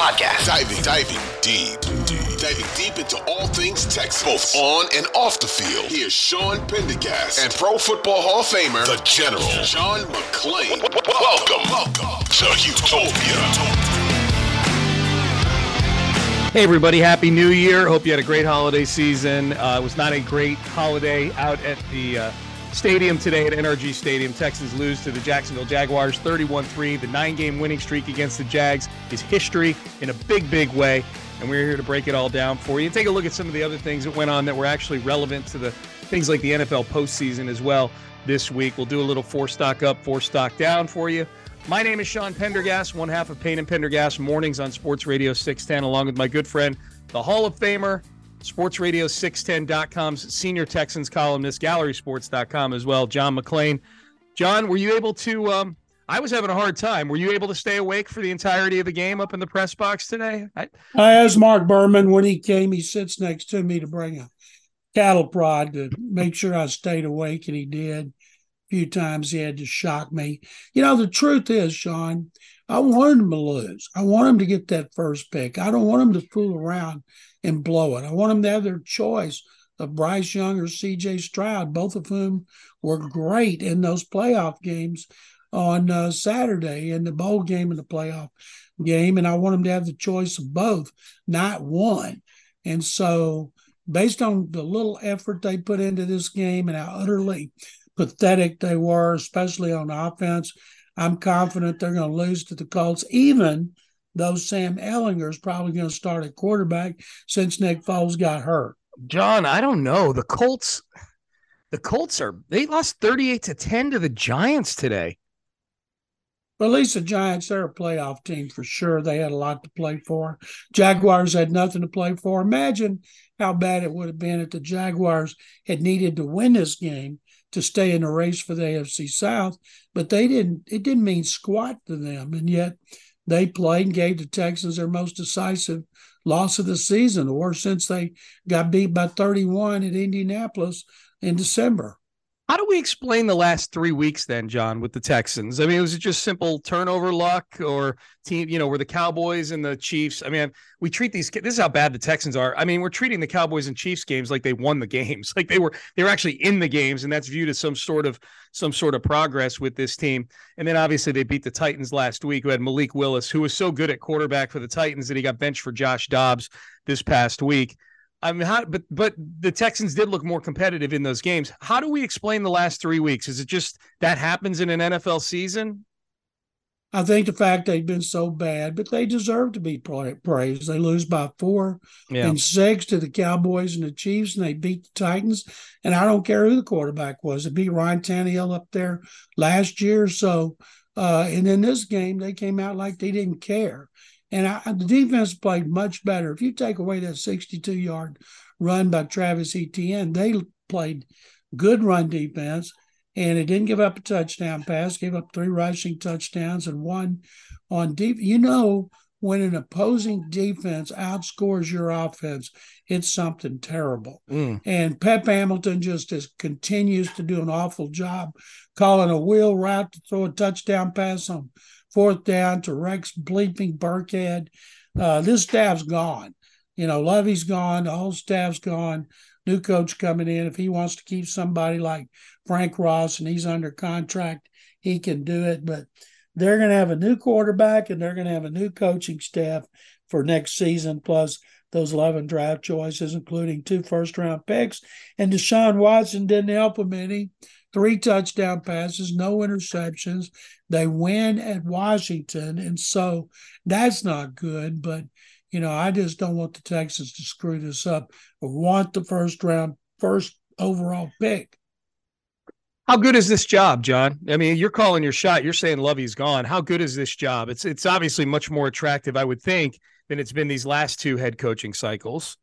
podcast. Diving, diving deep, deep, diving deep into all things Texas, both on and off the field. Here's Sean Pendergast and Pro Football Hall of Famer, the General, John McClain. Welcome, welcome to Houtopia. Hey, everybody, Happy New Year. Hope you had a great holiday season. Uh, it was not a great holiday out at the uh, stadium today at NRG Stadium. Texans lose to the Jacksonville Jaguars 31 3. The nine game winning streak against the Jags is history in a big, big way. And we're here to break it all down for you and take a look at some of the other things that went on that were actually relevant to the things like the NFL postseason as well this week. We'll do a little four stock up, four stock down for you. My name is Sean Pendergast, one half of Payne and Pendergast mornings on Sports Radio 610, along with my good friend, the Hall of Famer, sportsradio610.com's senior Texans columnist, gallerysports.com as well, John McClain. John, were you able to? Um, I was having a hard time. Were you able to stay awake for the entirety of the game up in the press box today? I, I asked Mark Berman when he came. He sits next to me to bring a cattle prod to make sure I stayed awake, and he did A few times he had to shock me. You know, the truth is, Sean, I want him to lose. I want him to get that first pick. I don't want him to fool around and blow it. I want them to have their choice of Bryce Young or CJ Stroud, both of whom were great in those playoff games on uh, Saturday in the bowl game and the playoff game. And I want them to have the choice of both, not one. And so, based on the little effort they put into this game and how utterly pathetic they were, especially on offense. I'm confident they're going to lose to the Colts, even though Sam Ehlinger is probably going to start at quarterback since Nick Foles got hurt. John, I don't know. The Colts, the Colts are they lost 38 to 10 to the Giants today. Well, at least the Giants, they're a playoff team for sure. They had a lot to play for. Jaguars had nothing to play for. Imagine how bad it would have been if the Jaguars had needed to win this game to stay in the race for the AFC South, but they didn't. It didn't mean squat to them, and yet they played and gave the Texans their most decisive loss of the season, or since they got beat by 31 at Indianapolis in December. How do we explain the last three weeks then, John, with the Texans? I mean, was it just simple turnover luck or team, you know, were the Cowboys and the Chiefs? I mean, we treat these this is how bad the Texans are. I mean, we're treating the Cowboys and Chiefs games like they won the games. Like they were they were actually in the games, and that's viewed as some sort of some sort of progress with this team. And then obviously they beat the Titans last week, who had Malik Willis, who was so good at quarterback for the Titans that he got benched for Josh Dobbs this past week. I mean, how, but but the Texans did look more competitive in those games. How do we explain the last three weeks? Is it just that happens in an NFL season? I think the fact they've been so bad, but they deserve to be praised. They lose by four yeah. and six to the Cowboys and the Chiefs, and they beat the Titans. And I don't care who the quarterback was. They beat Ryan Tannehill up there last year. So, uh, and in this game, they came out like they didn't care. And I, the defense played much better. If you take away that 62 yard run by Travis Etienne, they played good run defense and it didn't give up a touchdown pass, gave up three rushing touchdowns and one on deep. You know, when an opposing defense outscores your offense, it's something terrible. Mm. And Pep Hamilton just is, continues to do an awful job calling a wheel route to throw a touchdown pass on fourth down to Rex bleeping Burkhead. Uh, this staff's gone. You know, Lovie's gone, the whole staff's gone. New coach coming in. If he wants to keep somebody like Frank Ross and he's under contract, he can do it. But they're going to have a new quarterback and they're going to have a new coaching staff for next season, plus those 11 draft choices, including two first round picks. And Deshaun Watson didn't help him any three touchdown passes, no interceptions. They win at Washington. And so that's not good. But, you know, I just don't want the Texans to screw this up. I want the first round, first overall pick. How good is this job, John? I mean, you're calling your shot. You're saying Lovie's gone. How good is this job? It's it's obviously much more attractive, I would think, than it's been these last two head coaching cycles.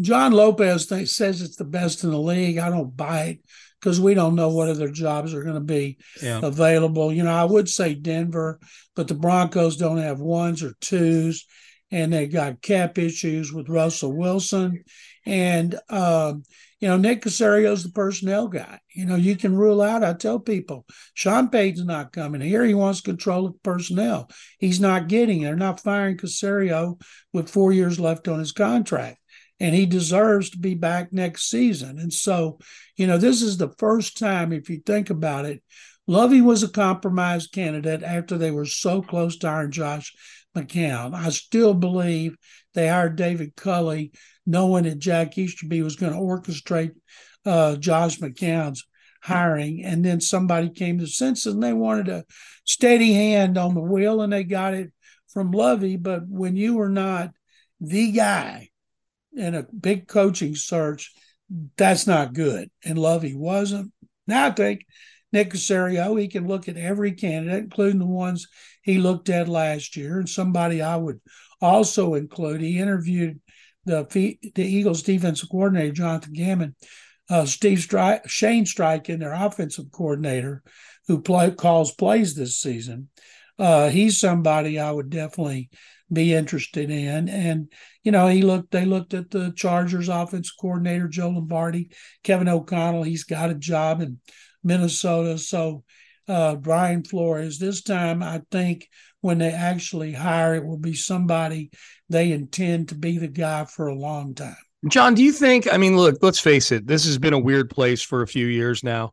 John Lopez says it's the best in the league. I don't buy it because we don't know what other jobs are going to be yeah. available. You know, I would say Denver, but the Broncos don't have ones or twos, and they got cap issues with Russell Wilson. And, um, you know, Nick Caserio's the personnel guy. You know, you can rule out, I tell people, Sean Payton's not coming here. He wants control of personnel. He's not getting it. They're not firing Caserio with four years left on his contract and he deserves to be back next season. And so, you know, this is the first time, if you think about it, Lovie was a compromise candidate after they were so close to hiring Josh McCown. I still believe they hired David Culley, knowing that Jack Easterby was going to orchestrate uh, Josh McCown's hiring. And then somebody came to senses and they wanted a steady hand on the wheel and they got it from Lovie. But when you were not the guy, in a big coaching search, that's not good. And Lovie wasn't. Now I think Nick Caserio, he can look at every candidate, including the ones he looked at last year. And somebody I would also include, he interviewed the the Eagles defensive coordinator, Jonathan Gannon, uh, Steve Shane Steichen, their offensive coordinator, who play, calls plays this season. Uh, he's somebody I would definitely be interested in. And you know, he looked. They looked at the Chargers offense coordinator Joe Lombardi, Kevin O'Connell. He's got a job in Minnesota. So uh, Brian Flores. This time, I think when they actually hire, it will be somebody they intend to be the guy for a long time. John, do you think? I mean, look, let's face it. This has been a weird place for a few years now.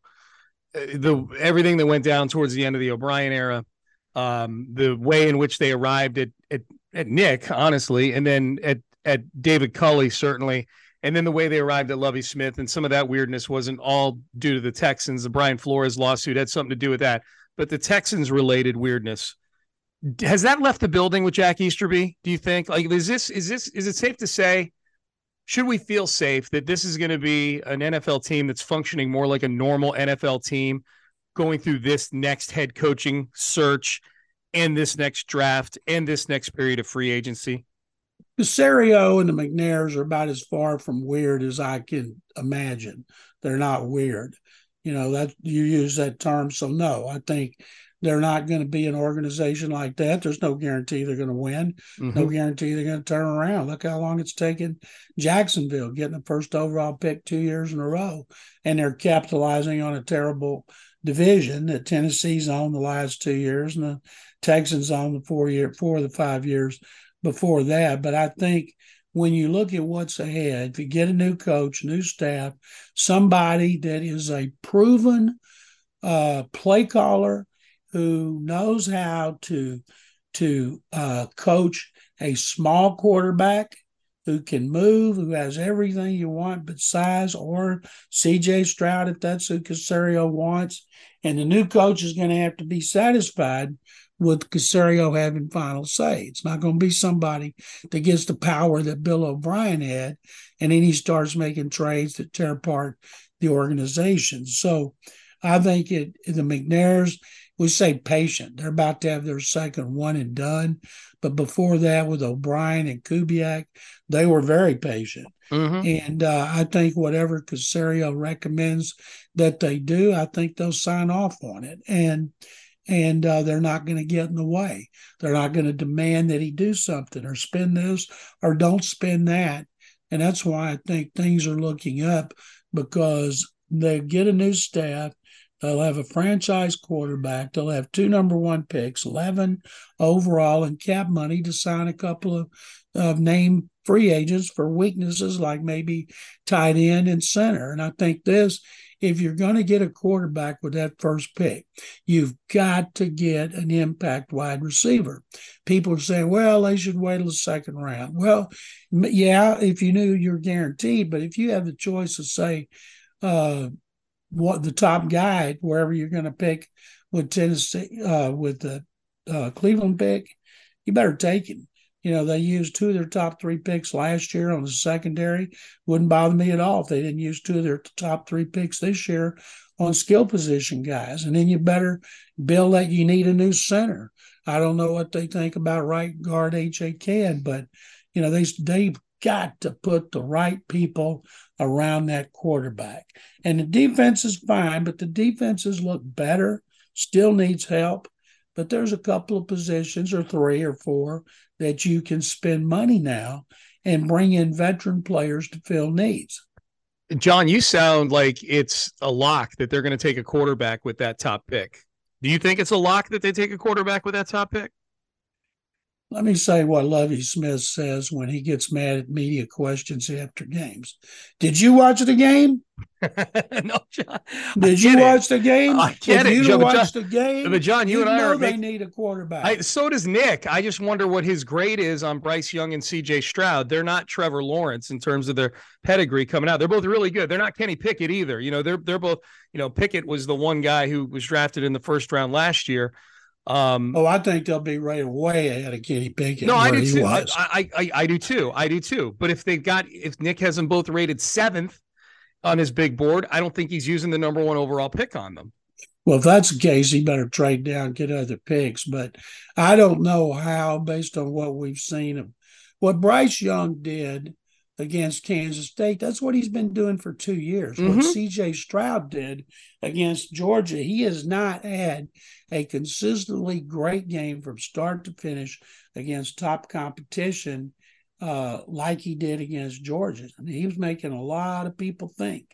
Uh, the everything that went down towards the end of the O'Brien era, um, the way in which they arrived at, at at Nick, honestly, and then at at David Culley certainly, and then the way they arrived at Lovie Smith and some of that weirdness wasn't all due to the Texans. The Brian Flores lawsuit had something to do with that, but the Texans related weirdness has that left the building with Jack Easterby? Do you think like is this is this is it safe to say? Should we feel safe that this is going to be an NFL team that's functioning more like a normal NFL team going through this next head coaching search and this next draft and this next period of free agency? Caserio and the McNairs are about as far from weird as I can imagine. They're not weird. You know, that you use that term. So no, I think they're not going to be an organization like that. There's no guarantee they're going to win. Mm-hmm. No guarantee they're going to turn around. Look how long it's taken Jacksonville getting the first overall pick two years in a row. And they're capitalizing on a terrible division that Tennessee's on the last two years and the Texans on the four year, four of the five years before that. But I think when you look at what's ahead, if you get a new coach, new staff, somebody that is a proven uh, play caller who knows how to to uh, coach a small quarterback who can move, who has everything you want but size, or CJ Stroud if that's who Caserio wants. And the new coach is going to have to be satisfied with Caserio having final say. It's not going to be somebody that gets the power that Bill O'Brien had, and then he starts making trades that tear apart the organization. So I think it the McNairs, we say patient. They're about to have their second one and done. But before that, with O'Brien and Kubiak, they were very patient. Mm-hmm. And uh, I think whatever Caserio recommends that they do, I think they'll sign off on it. And and uh, they're not going to get in the way. They're not going to demand that he do something or spend this or don't spend that. And that's why I think things are looking up because they get a new staff. They'll have a franchise quarterback. They'll have two number one picks, 11 overall, and cap money to sign a couple of, of name free agents for weaknesses like maybe tight end and center. And I think this if you're going to get a quarterback with that first pick, you've got to get an impact wide receiver. People are saying, well, they should wait till the second round. Well, yeah, if you knew you're guaranteed, but if you have the choice to say, uh, what the top guy wherever you're going to pick with Tennessee, uh, with the uh, Cleveland pick, you better take him You know, they used two of their top three picks last year on the secondary. Wouldn't bother me at all if they didn't use two of their top three picks this year on skill position guys. And then you better build that. You need a new center. I don't know what they think about right guard A.J. Cann, but you know they they've got to put the right people around that quarterback. And the defense is fine, but the defenses look better. Still needs help, but there's a couple of positions or three or four that you can spend money now and bring in veteran players to fill needs. John, you sound like it's a lock that they're going to take a quarterback with that top pick. Do you think it's a lock that they take a quarterback with that top pick? Let me say what Lovie Smith says when he gets mad at media questions after games. Did you watch the game? no, John. Did you watch the game? I get if it. You John, John, the game. But John, you, you and I are. They make, need a quarterback. I, so does Nick. I just wonder what his grade is on Bryce Young and C.J. Stroud. They're not Trevor Lawrence in terms of their pedigree coming out. They're both really good. They're not Kenny Pickett either. You know, they're they're both. You know, Pickett was the one guy who was drafted in the first round last year. Um, oh, I think they'll be right way ahead of Kenny Pickett. No, I do too. I, I, I, I, do too. I do too. But if they've got, if Nick has them both rated seventh on his big board, I don't think he's using the number one overall pick on them. Well, if that's the case, he better trade down, get other picks. But I don't know how, based on what we've seen of what Bryce Young did against Kansas State. That's what he's been doing for two years. Mm-hmm. What CJ Stroud did against Georgia, he has not had a consistently great game from start to finish against top competition uh, like he did against Georgia. I mean, he was making a lot of people think.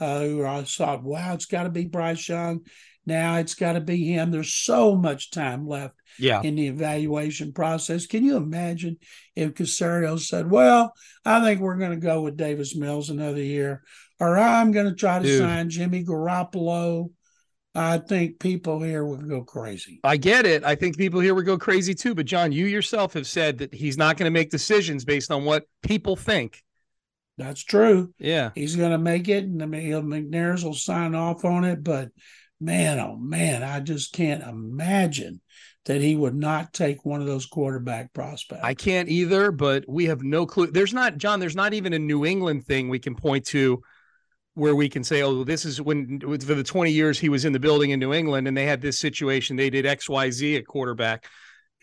Uh, who I thought, wow, it's got to be Bryce Young. Now it's got to be him. There's so much time left yeah. in the evaluation process. Can you imagine if Caserio said, Well, I think we're going to go with Davis Mills another year, or I'm going to try to Dude. sign Jimmy Garoppolo? I think people here would go crazy. I get it. I think people here would go crazy too. But John, you yourself have said that he's not going to make decisions based on what people think. That's true. Yeah. He's going to make it, and I mean, McNairs will sign off on it. But man, oh man, I just can't imagine that he would not take one of those quarterback prospects. I can't either, but we have no clue. There's not, John, there's not even a New England thing we can point to where we can say, oh, this is when for the 20 years he was in the building in New England and they had this situation. They did XYZ at quarterback.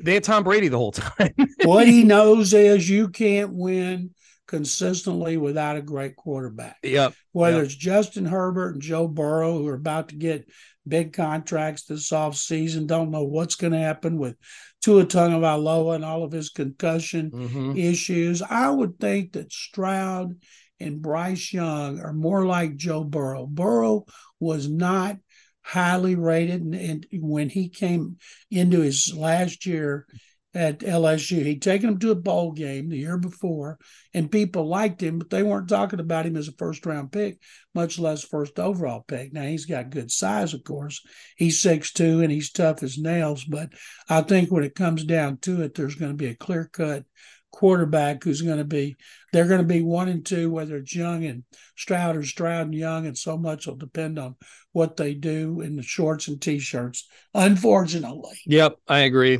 They had Tom Brady the whole time. what he knows is you can't win consistently without a great quarterback. Yep. Whether yep. it's Justin Herbert and Joe Burrow, who are about to get big contracts this off season. Don't know what's going to happen with Tua Tagovailoa and all of his concussion mm-hmm. issues. I would think that Stroud and Bryce Young are more like Joe Burrow. Burrow was not highly rated, and, and when he came into his last year, at LSU. He'd taken him to a bowl game the year before, and people liked him, but they weren't talking about him as a first round pick, much less first overall pick. Now he's got good size, of course. He's six two and he's tough as nails, but I think when it comes down to it, there's going to be a clear cut quarterback who's going to be they're going to be one and two, whether it's Young and Stroud or Stroud and Young, and so much will depend on what they do in the shorts and t-shirts. Unfortunately. Yep, I agree.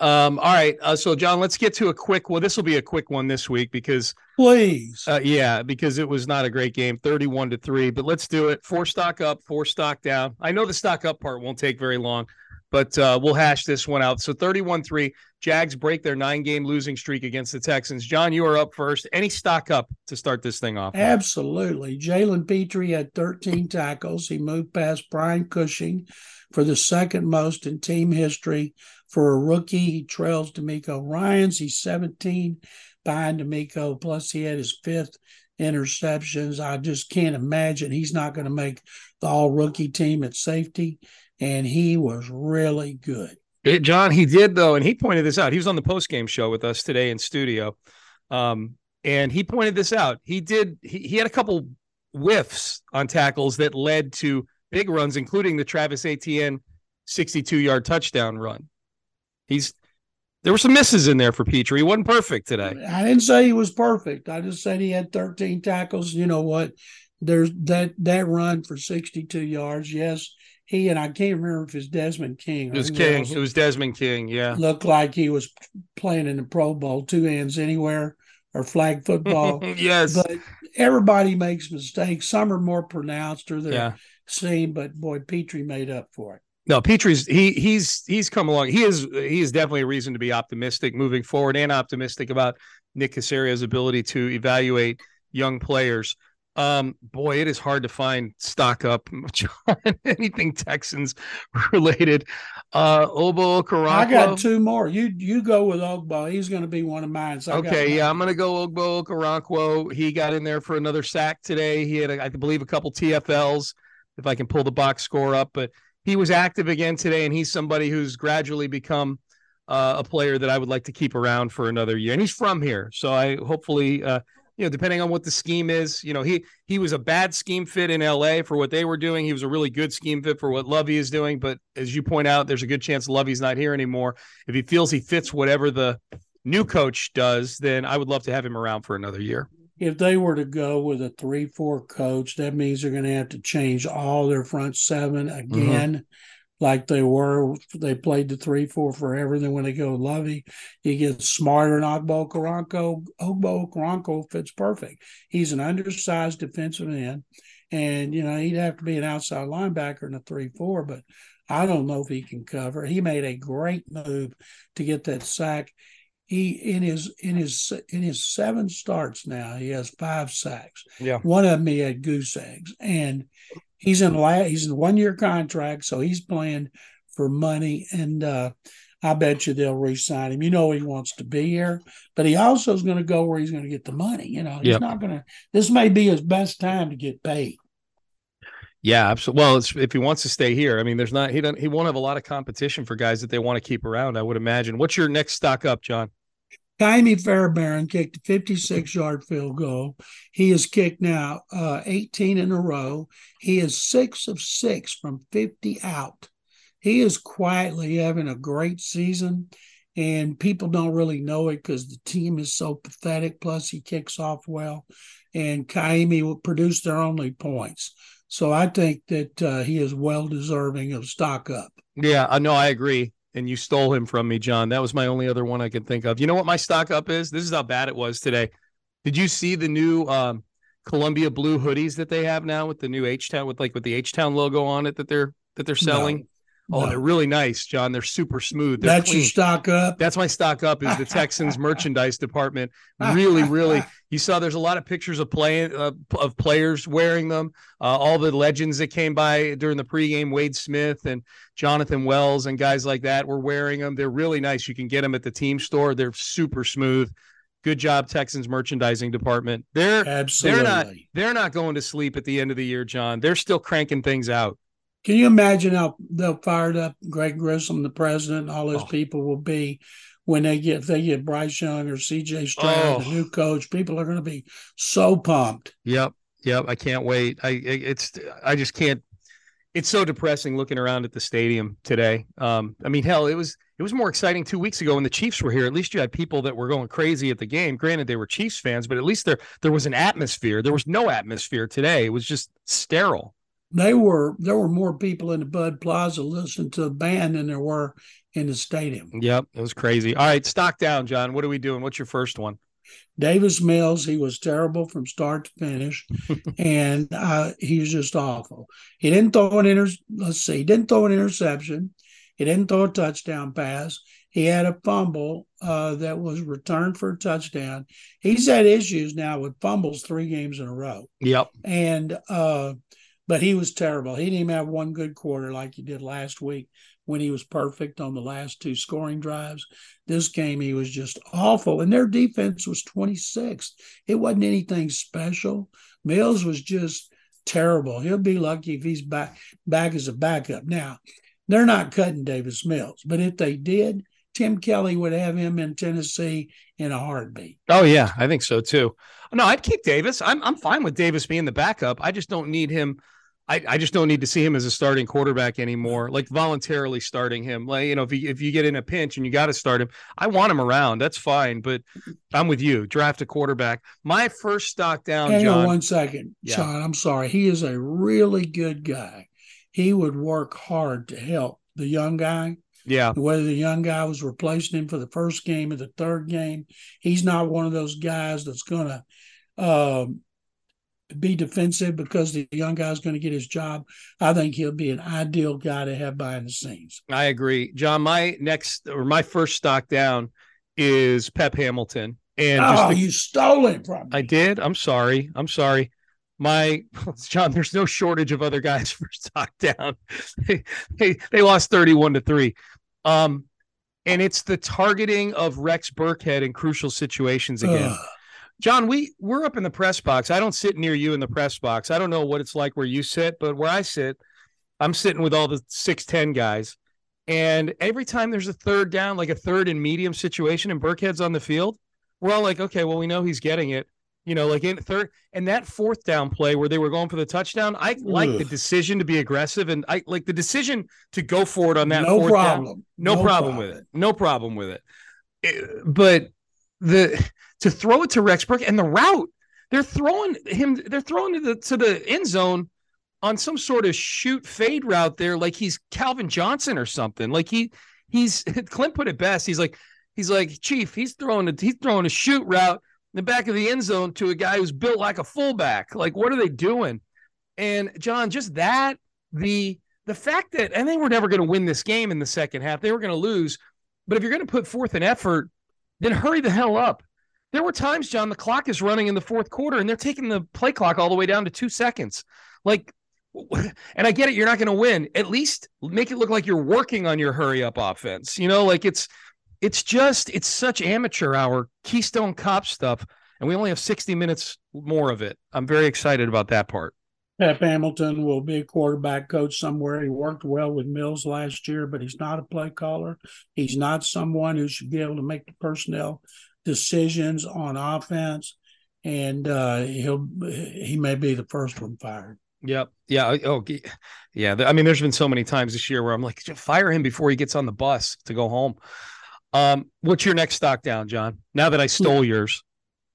Um, all right. Uh, so, John, let's get to a quick. Well, this will be a quick one this week because, please, uh, yeah, because it was not a great game, thirty-one to three. But let's do it. Four stock up, four stock down. I know the stock up part won't take very long, but uh, we'll hash this one out. So, thirty-one-three. Jags break their nine-game losing streak against the Texans. John, you are up first. Any stock up to start this thing off? Absolutely. Jalen Pitre had thirteen tackles. He moved past Brian Cushing for the second most in team history for a rookie. He trails DeMeco Ryans. He's 17 behind DeMeco. Plus, he had his fifth interceptions. I just can't imagine he's not going to make the all rookie team at safety. And he was really good. It, John, he did though, and he pointed this out. He was on the post game show with us today in studio, um, and he pointed this out. He did. He, he had a couple whiffs on tackles that led to big runs, including the Travis Etienne 62 yard touchdown run. He's there were some misses in there for Pitre. He wasn't perfect today. I didn't say he was perfect. I just said he had 13 tackles. You know what? There's that that run for 62 yards. Yes, he and I can't remember if it's Desmond King. It was King. It was Desmond King. Yeah, looked like he was playing in the Pro Bowl, two hands anywhere or flag football. yes, but everybody makes mistakes. Some are more pronounced or they're yeah. seen, but boy, Pitre made up for it. No, Pitre's he he's he's come along. He is he is definitely a reason to be optimistic moving forward and optimistic about Nick Caserio's ability to evaluate young players. Um, boy, it is hard to find stock up anything Texans related. Uh, Ogbo Okoronkwo. I got two more. You you go with Ogbo. He's going to be one of mine. So okay, yeah, I'm going to go Ogbo Okoronkwo. He got in there for another sack today. He had, I believe, a couple TFLs. If I can pull the box score up, but he was active again today, and he's somebody who's gradually become uh, a player that I would like to keep around for another year. And he's from here, so I hopefully. Uh, you know, depending on what the scheme is, you know, he he was a bad scheme fit in LA for what they were doing. He was a really good scheme fit for what Lovie is doing. But as you point out, there's a good chance Lovie's not here anymore. If he feels he fits whatever the new coach does, then I would love to have him around for another year. If they were to go with a three-four coach, that means they're going to have to change all their front seven mm-hmm. again. Mm-hmm like they were. They played the three four forever. Then when they go Lovie, he gets smarter. And Ogbo Okoronkwo, Ogbo Okoronkwo fits perfect. He's an undersized defensive end, and you know he'd have to be an outside linebacker in a three four. But I don't know if he can cover. He made a great move to get that sack. He in his in his in his seven starts now, he has five sacks. Yeah, one of them he had goose eggs, and he's in la- he's in one year contract, so he's playing for money, and uh, I bet you they'll re-sign him. You know he wants to be here, but he also is going to go where he's going to get the money. You know, he's yep. not going to. This may be his best time to get paid. Yeah, absolutely. Well, if he wants to stay here, I mean, there's not he don't he won't have a lot of competition for guys that they want to keep around. I would imagine. What's your next stock up, John? Ka'imi Fairbairn kicked a 56 yard field goal. He has kicked now uh, 18 in a row. He is six of six from 50 out. He is quietly having a great season, and people don't really know it because the team is so pathetic. Plus, he kicks off well, and Ka'imi will produce their only points. So I think that uh, he is well deserving of stock up. Yeah, I know. I agree and you stole him from me, John. That was my only other one I could think of. You know what my stock up is? This is how bad it was today. Did you see the new um, Columbia blue hoodies that they have now with the new H Town with like with the H Town logo on it that they're that they're selling? Oh, they're really nice, John. They're super smooth. They're That's clean. your stock up. That's my stock up. Is the Texans merchandise department really, really? You saw there's a lot of pictures of playing uh, of players wearing them. Uh, all the legends that came by during the pregame, Wade Smith and Jonathan Wells and guys like that were wearing them. They're really nice. You can get them at the team store. They're super smooth. Good job, Texans merchandising department. They're absolutely they're not they're not going to sleep at the end of the year, John. They're still cranking things out. Can you imagine how they'll fired up Greg Grissom, the president, and all those oh. people will be when they get if they get Bryce Young or CJ Stroud, oh. the new coach. People are going to be so pumped. Yep, yep. I can't wait. I it's I just can't. It's so depressing looking around at the stadium today. Um, I mean, hell, it was it was more exciting two weeks ago when the Chiefs were here. At least you had people that were going crazy at the game. Granted, they were Chiefs fans, but at least there there was an atmosphere. There was no atmosphere today. It was just sterile they were there were more people in the Bud Plaza listening to the band than there were in the stadium. Yep, it was crazy. All right, stock down, John. What are we doing? What's your first one? Davis Mills, he was terrible from start to finish, and uh, he was just awful. He didn't throw an inter. Let's see, he didn't throw an interception. He didn't throw a touchdown pass. He had a fumble uh, that was returned for a touchdown. He's had issues now with fumbles three games in a row. Yep, and uh, but he was terrible. He didn't even have one good quarter like he did last week when he was perfect on the last two scoring drives. This game, he was just awful. And their defense was 26th. It wasn't anything special. Mills was just terrible. He'll be lucky if he's back back as a backup. Now, They're not cutting Davis Mills, but if they did, Tim Kelly would have him in Tennessee in a heartbeat. Oh yeah, I think so too. No, I'd keep Davis. I'm I'm fine with Davis being the backup. I just don't need him. I, I just don't need to see him as a starting quarterback anymore. Like voluntarily starting him. Like you know, if you if you get in a pinch and you got to start him, I want him around. That's fine. But I'm with you. Draft a quarterback. My first stock down. Hang John, on one second, yeah. Sean. I'm sorry. He is a really good guy. He would work hard to help the young guy. Yeah. Whether the young guy was replacing him for the first game or the third game, he's not one of those guys that's going to um, be defensive because the young guy's going to get his job. I think he'll be an ideal guy to have behind the scenes. I agree, John. My next or my first stock down is Pep Hamilton. And oh, the, you stole it from me. I did. I'm sorry. I'm sorry. My John, there's no shortage of other guys for stock down. they, they, they lost 31 to three. Um, and it's the targeting of Rex Burkhead in crucial situations again. Ugh. John, we we're up in the press box. I don't sit near you in the press box. I don't know what it's like where you sit, but where I sit, I'm sitting with all the 6'10 guys. And every time there's a third down, like a third and medium situation, and Burkhead's on the field, we're all like, okay, well, we know he's getting it. You know, like in third and that fourth down play where they were going for the touchdown, I like the decision to be aggressive and I like the decision to go for it on that. No problem. Down. No, no problem, problem with it. No problem with it. it but the to throw it to Rex Burkhead the route they're throwing him they're throwing to the to the end zone on some sort of shoot fade route there like he's Calvin Johnson or something. Like he he's Clint put it best. He's like he's like chief he's throwing a he's throwing a shoot route in the back of the end zone to a guy who's built like a fullback. Like what are they doing? And John just that the the fact that and they were never going to win this game in the second half. They were going to lose. But if you're going to put forth an effort then hurry the hell up. There were times, John, the clock is running in the fourth quarter and they're taking the play clock all the way down to two seconds. Like, and I get it, you're not going to win. At least make it look like you're working on your hurry up offense. You know, like it's, it's just, it's such amateur hour Keystone Cop stuff. And we only have 60 minutes more of it. I'm very excited about that part. Pep Hamilton will be a quarterback coach somewhere. He worked well with Mills last year, but he's not a play caller. He's not someone who should be able to make the personnel decisions on offense. And uh, he'll he may be the first one fired. Yep. Yeah. Oh, yeah. I mean, there's been so many times this year where I'm like, fire him before he gets on the bus to go home. Um, what's your next stock down, John? Now that I stole yours,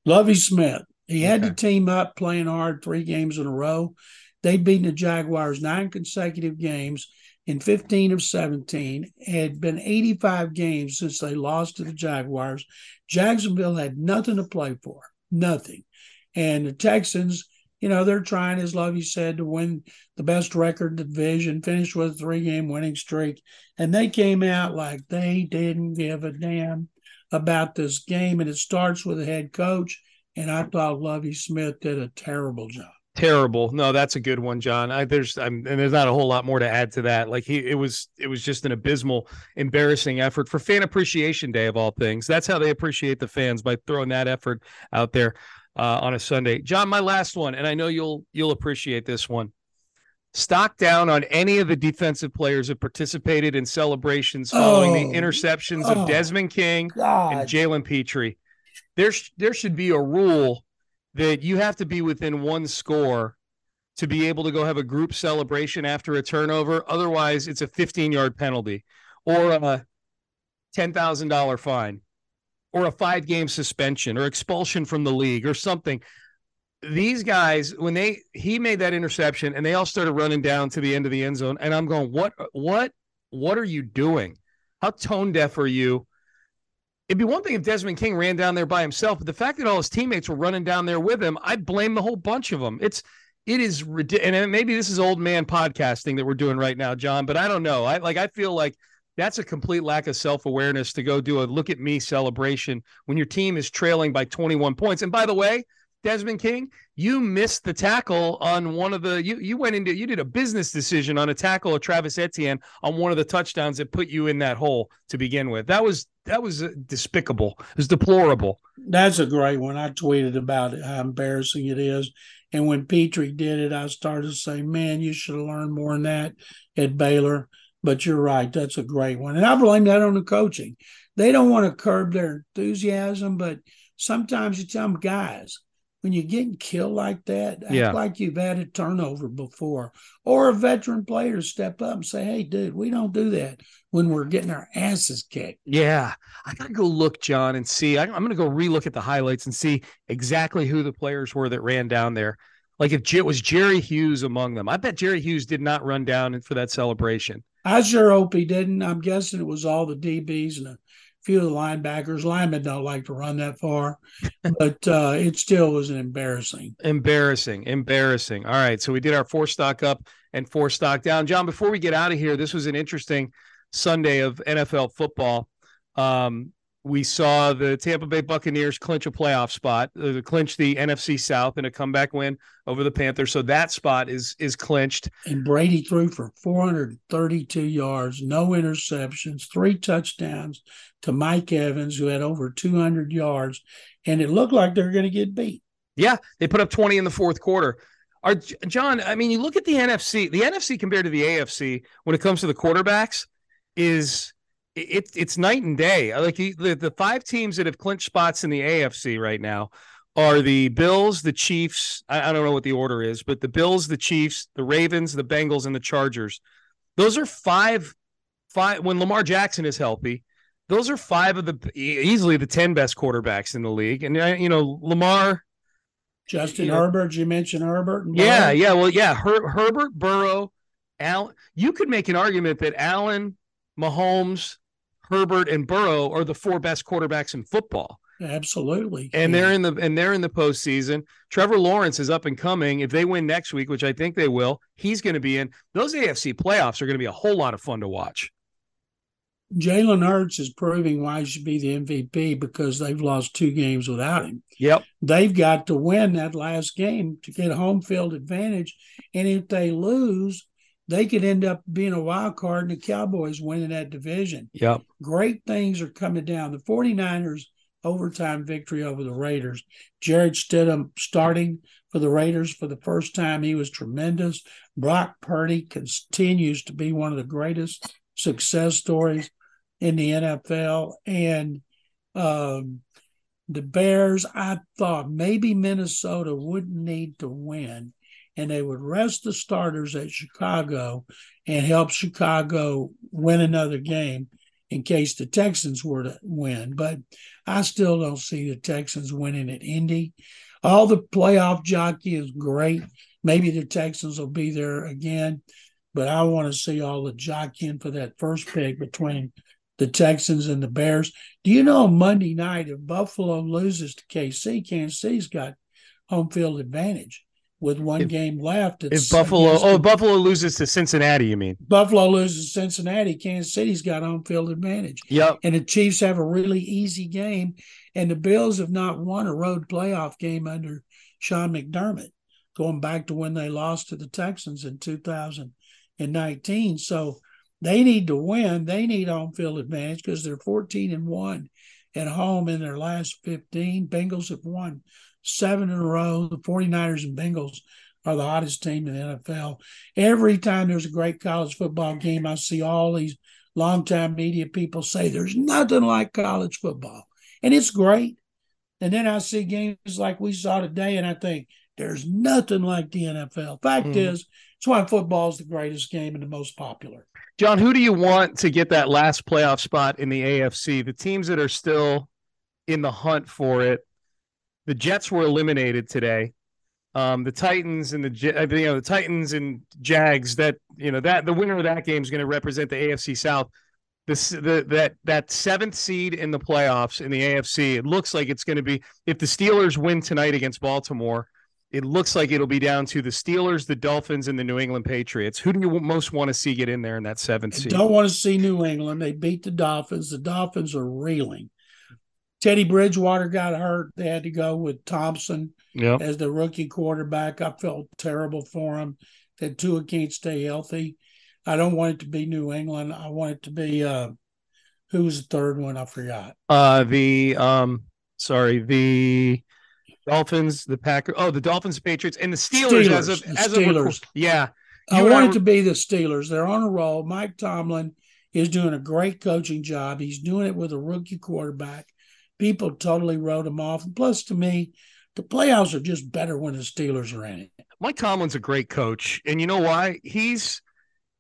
Lovie Smith. He had okay. to team up playing hard three games in a row. They'd beaten the Jaguars nine consecutive games in 15 of 17. It had been 85 games since they lost to the Jaguars. Jacksonville had nothing to play for, nothing. And the Texans, you know, they're trying, as Lovie said, to win the best record in the division, finish with a three game winning streak. And they came out like they didn't give a damn about this game. And it starts with the head coach and I thought Lovie Smith did a terrible job. Terrible. No, that's a good one, John. I, there's I'm, and there's not a whole lot more to add to that. Like he, it was it was just an abysmal, embarrassing effort for Fan Appreciation Day of all things. That's how they appreciate the fans by throwing that effort out there uh, on a Sunday. John, my last one, and I know you'll you'll appreciate this one. Stock down on any of the defensive players that participated in celebrations following oh, the interceptions oh, of Desmond King God. and Jalen Pitre there there should be a rule that you have to be within one score to be able to go have a group celebration after a turnover. Otherwise, it's a 15 yard penalty or a $10,000 fine or a five game suspension or expulsion from the league or something. These guys, when they he made that interception and they all started running down to the end of the end zone, and I'm going, what, what, what are you doing? How tone deaf are you? It'd be one thing if Desmond King ran down there by himself, but the fact that all his teammates were running down there with him, I blame the whole bunch of them. It's it is ridiculous. And maybe this is old man podcasting that we're doing right now, John, but I don't know. I like I feel like that's a complete lack of self-awareness to go do a look at me celebration when your team is trailing by 21 points. And by the way, Desmond King, you missed the tackle on one of the you you went into you did a business decision on a tackle of Travis Etienne on one of the touchdowns that put you in that hole to begin with. That was that was uh, despicable. It was deplorable. That's a great one. I tweeted about it, how embarrassing it is. And when Pitre did it, I started to say, "Man, you should have learned more than that at Baylor." But you're right. That's a great one. And I blame that on the coaching. They don't want to curb their enthusiasm, but sometimes you tell them, guys, when you're getting killed like that, act yeah. like you've had a turnover before, or a veteran player step up and say, "Hey, dude, we don't do that when we're getting our asses kicked." Yeah, I gotta go look, John, and see. I, I'm gonna go relook at the highlights and see exactly who the players were that ran down there. Like if it was Jerry Hughes among them, I bet Jerry Hughes did not run down for that celebration. I sure hope he didn't. I'm guessing it was all the DBs and a few of the linebackers. Linemen don't like to run that far, but uh, it still was an embarrassing. Embarrassing, embarrassing. All right, so we did our four stock up and four stock down. John, before we get out of here, this was an interesting Sunday of NFL football. Um, we saw the Tampa Bay Buccaneers clinch a playoff spot, uh, clinch the NFC South in a comeback win over the Panthers. So that spot is is clinched. And Brady threw for 432 yards, no interceptions, three touchdowns to Mike Evans, who had over 200 yards, and it looked like they were going to get beat. Yeah, they put up 20 in the fourth quarter. Are John? I mean, you look at the NFC. The NFC compared to the AFC when it comes to the quarterbacks is it's it's night and day. Like the, the, the five teams that have clinched spots in the AFC right now are the Bills, the Chiefs. I, I, don't know what the order is, but the Bills, the Chiefs, the Ravens, the Bengals, and the Chargers. Those are five five when Lamar Jackson is healthy. Those are five of the easily the ten best quarterbacks in the league, and uh, you know Lamar. Justin you know, Herbert, you mentioned Herbert. yeah, yeah, well, yeah, Her- Herbert, Burrow, Allen. You could make an argument that Allen, Mahomes, Herbert and Burrow are the four best quarterbacks in football. Absolutely. And yeah. they're in the and they're in the postseason. Trevor Lawrence is up and coming. If they win next week, which I think they will, he's going to be in. Those AFC playoffs are going to be a whole lot of fun to watch. Jalen Hurts is proving why he should be the MVP because they've lost two games without him. Yep. They've got to win that last game to get home field advantage. And if they lose, they could end up being a wild card and the Cowboys winning that division. Yep. Great things are coming down. The 49ers overtime victory over the Raiders. Jarrett Stidham starting for the Raiders for the first time. He was tremendous. Brock Purdy continues to be one of the greatest success stories in the NFL. And um, the Bears, I thought maybe Minnesota wouldn't need to win and they would rest the starters at Chicago and help Chicago win another game in case the Texans were to win. But I still don't see the Texans winning at Indy. All the playoff jockey is great. Maybe the Texans will be there again, but I want to see all the jockeying for that first pick between the Texans and the Bears. Do you know Monday night if Buffalo loses to KC, Kansas City's got home field advantage with one if, game left. if Buffalo, oh, Buffalo loses to Cincinnati, you mean? Buffalo loses to Cincinnati. Kansas City's got home field advantage. Yep. And the Chiefs have a really easy game. And the Bills have not won a road playoff game under Sean McDermott, going back to when they lost to the Texans in 2019. So they need to win. They need home field advantage because they're 14 and 1 at home in their last 15. Bengals have won seven in a row. The 49ers and Bengals are the hottest team in the NFL. Every time there's a great college football game, I see all these longtime media people say there's nothing like college football. And it's great. And then I see games like we saw today, and I think there's nothing like the NFL. Fact mm. is, it's why football is the greatest game and the most popular. John, who do you want to get that last playoff spot in the AFC? The teams that are still in the hunt for it the Jets were eliminated today. Um, the Titans and the uh, you know the Titans and Jags that you know that the winner of that game is going to represent the AFC South. This the that that seventh seed in the playoffs in the AFC. It looks like it's going to be if the Steelers win tonight against Baltimore. It looks like it'll be down to the Steelers, the Dolphins, and the New England Patriots. Who do you most want to see get in there in that seventh seed? don't want to see New England. They beat the Dolphins. The Dolphins are reeling. Teddy Bridgewater got hurt. They had to go with Thompson yep. as the rookie quarterback. I felt terrible for him that Tua can't stay healthy. I don't want it to be New England. I want it to be uh who was the third one? I forgot. Uh the um sorry, the Dolphins, the Packers. Oh, the Dolphins, Patriots, and the Steelers, Steelers as of as Steelers. of yeah. I want it to be the Steelers. They're on a roll. Mike Tomlin is doing a great coaching job. He's doing it with a rookie quarterback. People totally wrote him off. plus, to me, the playoffs are just better when the Steelers are in it. Mike Tomlin's a great coach, and you know why? He's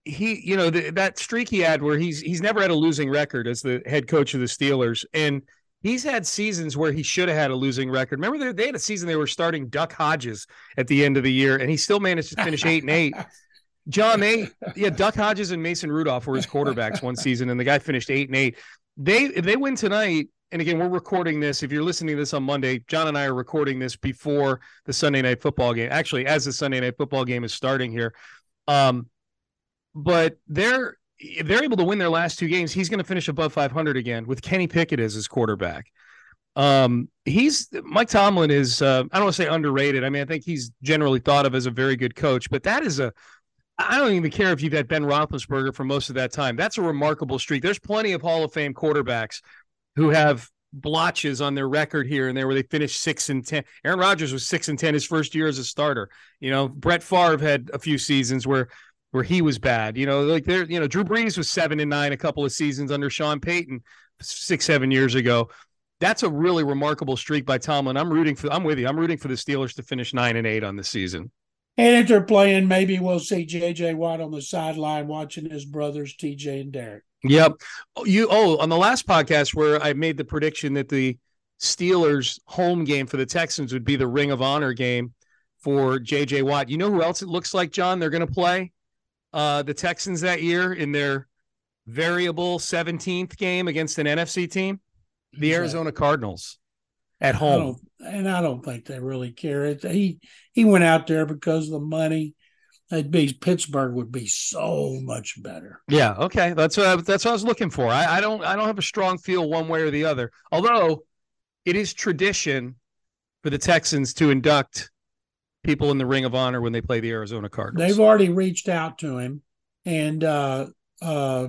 he, you know, the, that streak he had where he's he's never had a losing record as the head coach of the Steelers, and he's had seasons where he should have had a losing record. Remember, they, they had a season they were starting Duck Hodges at the end of the year, and he still managed to finish eight and eight. John, they yeah, Duck Hodges and Mason Rudolph were his quarterbacks one season, and the guy finished eight and eight. They if they win tonight, and again, we're recording this. If you're listening to this on Monday, John and I are recording this before the Sunday night football game. Actually, as the Sunday night football game is starting here. Um, but they're they're able to win their last two games. He's going to finish above 500 again with Kenny Pickett as his quarterback. Um, he's Mike Tomlin is uh, I don't want to say underrated. I mean, I think he's generally thought of as a very good coach, but that is a I don't even care if you've had Ben Roethlisberger for most of that time. That's a remarkable streak. There's plenty of Hall of Fame quarterbacks who have blotches on their record here and there where they finished six and ten. Aaron Rodgers was six and ten his first year as a starter. You know, Brett Favre had a few seasons where where he was bad. You know, like there, you know, Drew Brees was seven and nine a couple of seasons under Sean Payton six, seven years ago. That's a really remarkable streak by Tomlin. I'm rooting for I'm with you. I'm rooting for the Steelers to finish nine and eight on the season. And if they're playing, maybe we'll see JJ Watt on the sideline watching his brothers TJ and Derek. Yep. You oh, on the last podcast where I made the prediction that the Steelers home game for the Texans would be the Ring of Honor game for JJ Watt. You know who else it looks like, John, they're going to play? uh, the Texans that year in their variable 17th game against an NFC team? The Arizona Cardinals at home. I and I don't think they really care. It, he he went out there because of the money. It'd be Pittsburgh would be so much better. Yeah, okay, that's what I, that's what I was looking for. I, I don't I don't have a strong feel one way or the other. Although it is tradition for the Texans to induct people in the Ring of Honor when they play the Arizona Cardinals. They've already reached out to him, and uh, uh,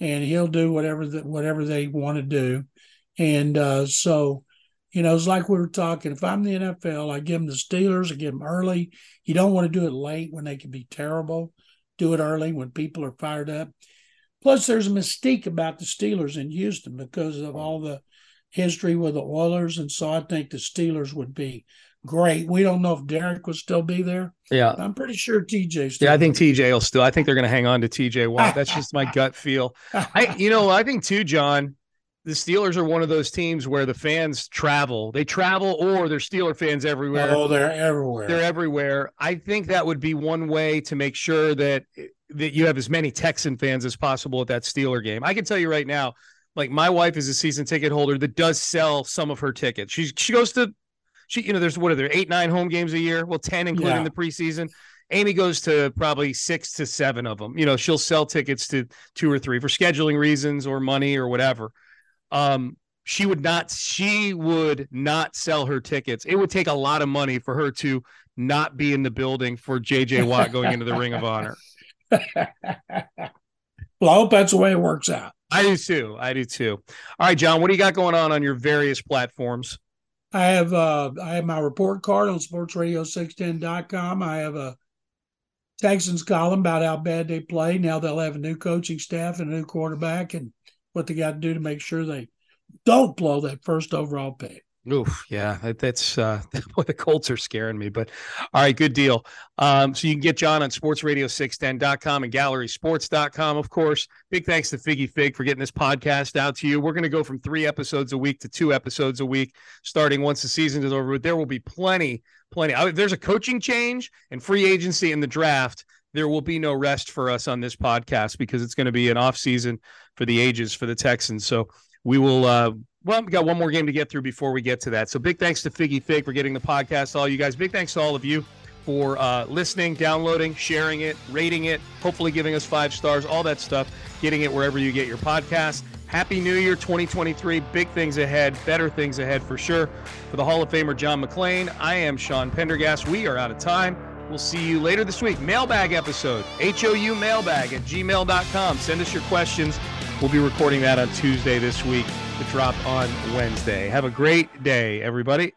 and he'll do whatever that whatever they want to do, and uh, so you know it's like we were talking. If I'm the NFL, I give them the Steelers, I give them early. You don't want to do it late when they can be terrible. Do it early when people are fired up. Plus, there's a mystique about the Steelers in Houston because of all the history with the Oilers, and so I think the Steelers would be great. We don't know if Derek will still be there. Yeah, I'm pretty sure TJ. Still. Yeah, I think TJ will still. I think they're going to hang on to TJ Watt. That's just my gut feel. I, you know, I think too, John. The Steelers are one of those teams where the fans travel. They travel, or they're Steeler fans everywhere. Oh, they're everywhere. They're everywhere. I think that would be one way to make sure that that you have as many Texan fans as possible at that Steeler game. I can tell you right now, like my wife is a season ticket holder that does sell some of her tickets. She she goes to she, you know, there's what are there eight, nine home games a year? Well, 10, including yeah. the preseason. Amy goes to probably six to seven of them. You know, she'll sell tickets to two or three for scheduling reasons or money or whatever. Um, she would not, she would not sell her tickets. It would take a lot of money for her to not be in the building for JJ Watt going into the Ring of Honor. well, I hope that's the way it works out. I do too. I do too. All right, John, what do you got going on on your various platforms? I have uh, I have my report card on sportsradio610.com. I have a Texans column about how bad they play. Now they'll have a new coaching staff and a new quarterback and what they got to do to make sure they don't blow that first overall pick. Oof, yeah, that, that's uh, the Colts are scaring me. But all right, good deal. Um, so you can get John on sportsradio610.com and gallerysports.com, of course. Big thanks to Figgy Fig for getting this podcast out to you. We're going to go from three episodes a week to two episodes a week, starting once the season is over. But there will be plenty, plenty. I, there's a coaching change and free agency in the draft. There will be no rest for us on this podcast because it's going to be an off season for the ages for the Texans. So we will. Uh, well, we got one more game to get through before we get to that. So big thanks to Figgy Fig for getting the podcast. All you guys, big thanks to all of you for uh, listening, downloading, sharing it, rating it, hopefully giving us five stars, all that stuff, getting it wherever you get your podcast. Happy New Year 2023. Big things ahead, better things ahead for sure. For the Hall of Famer John McClain, I am Sean Pendergast. We are out of time. We'll see you later this week. Mailbag episode, HOU mailbag at gmail.com. Send us your questions. We'll be recording that on Tuesday this week to drop on Wednesday. Have a great day, everybody.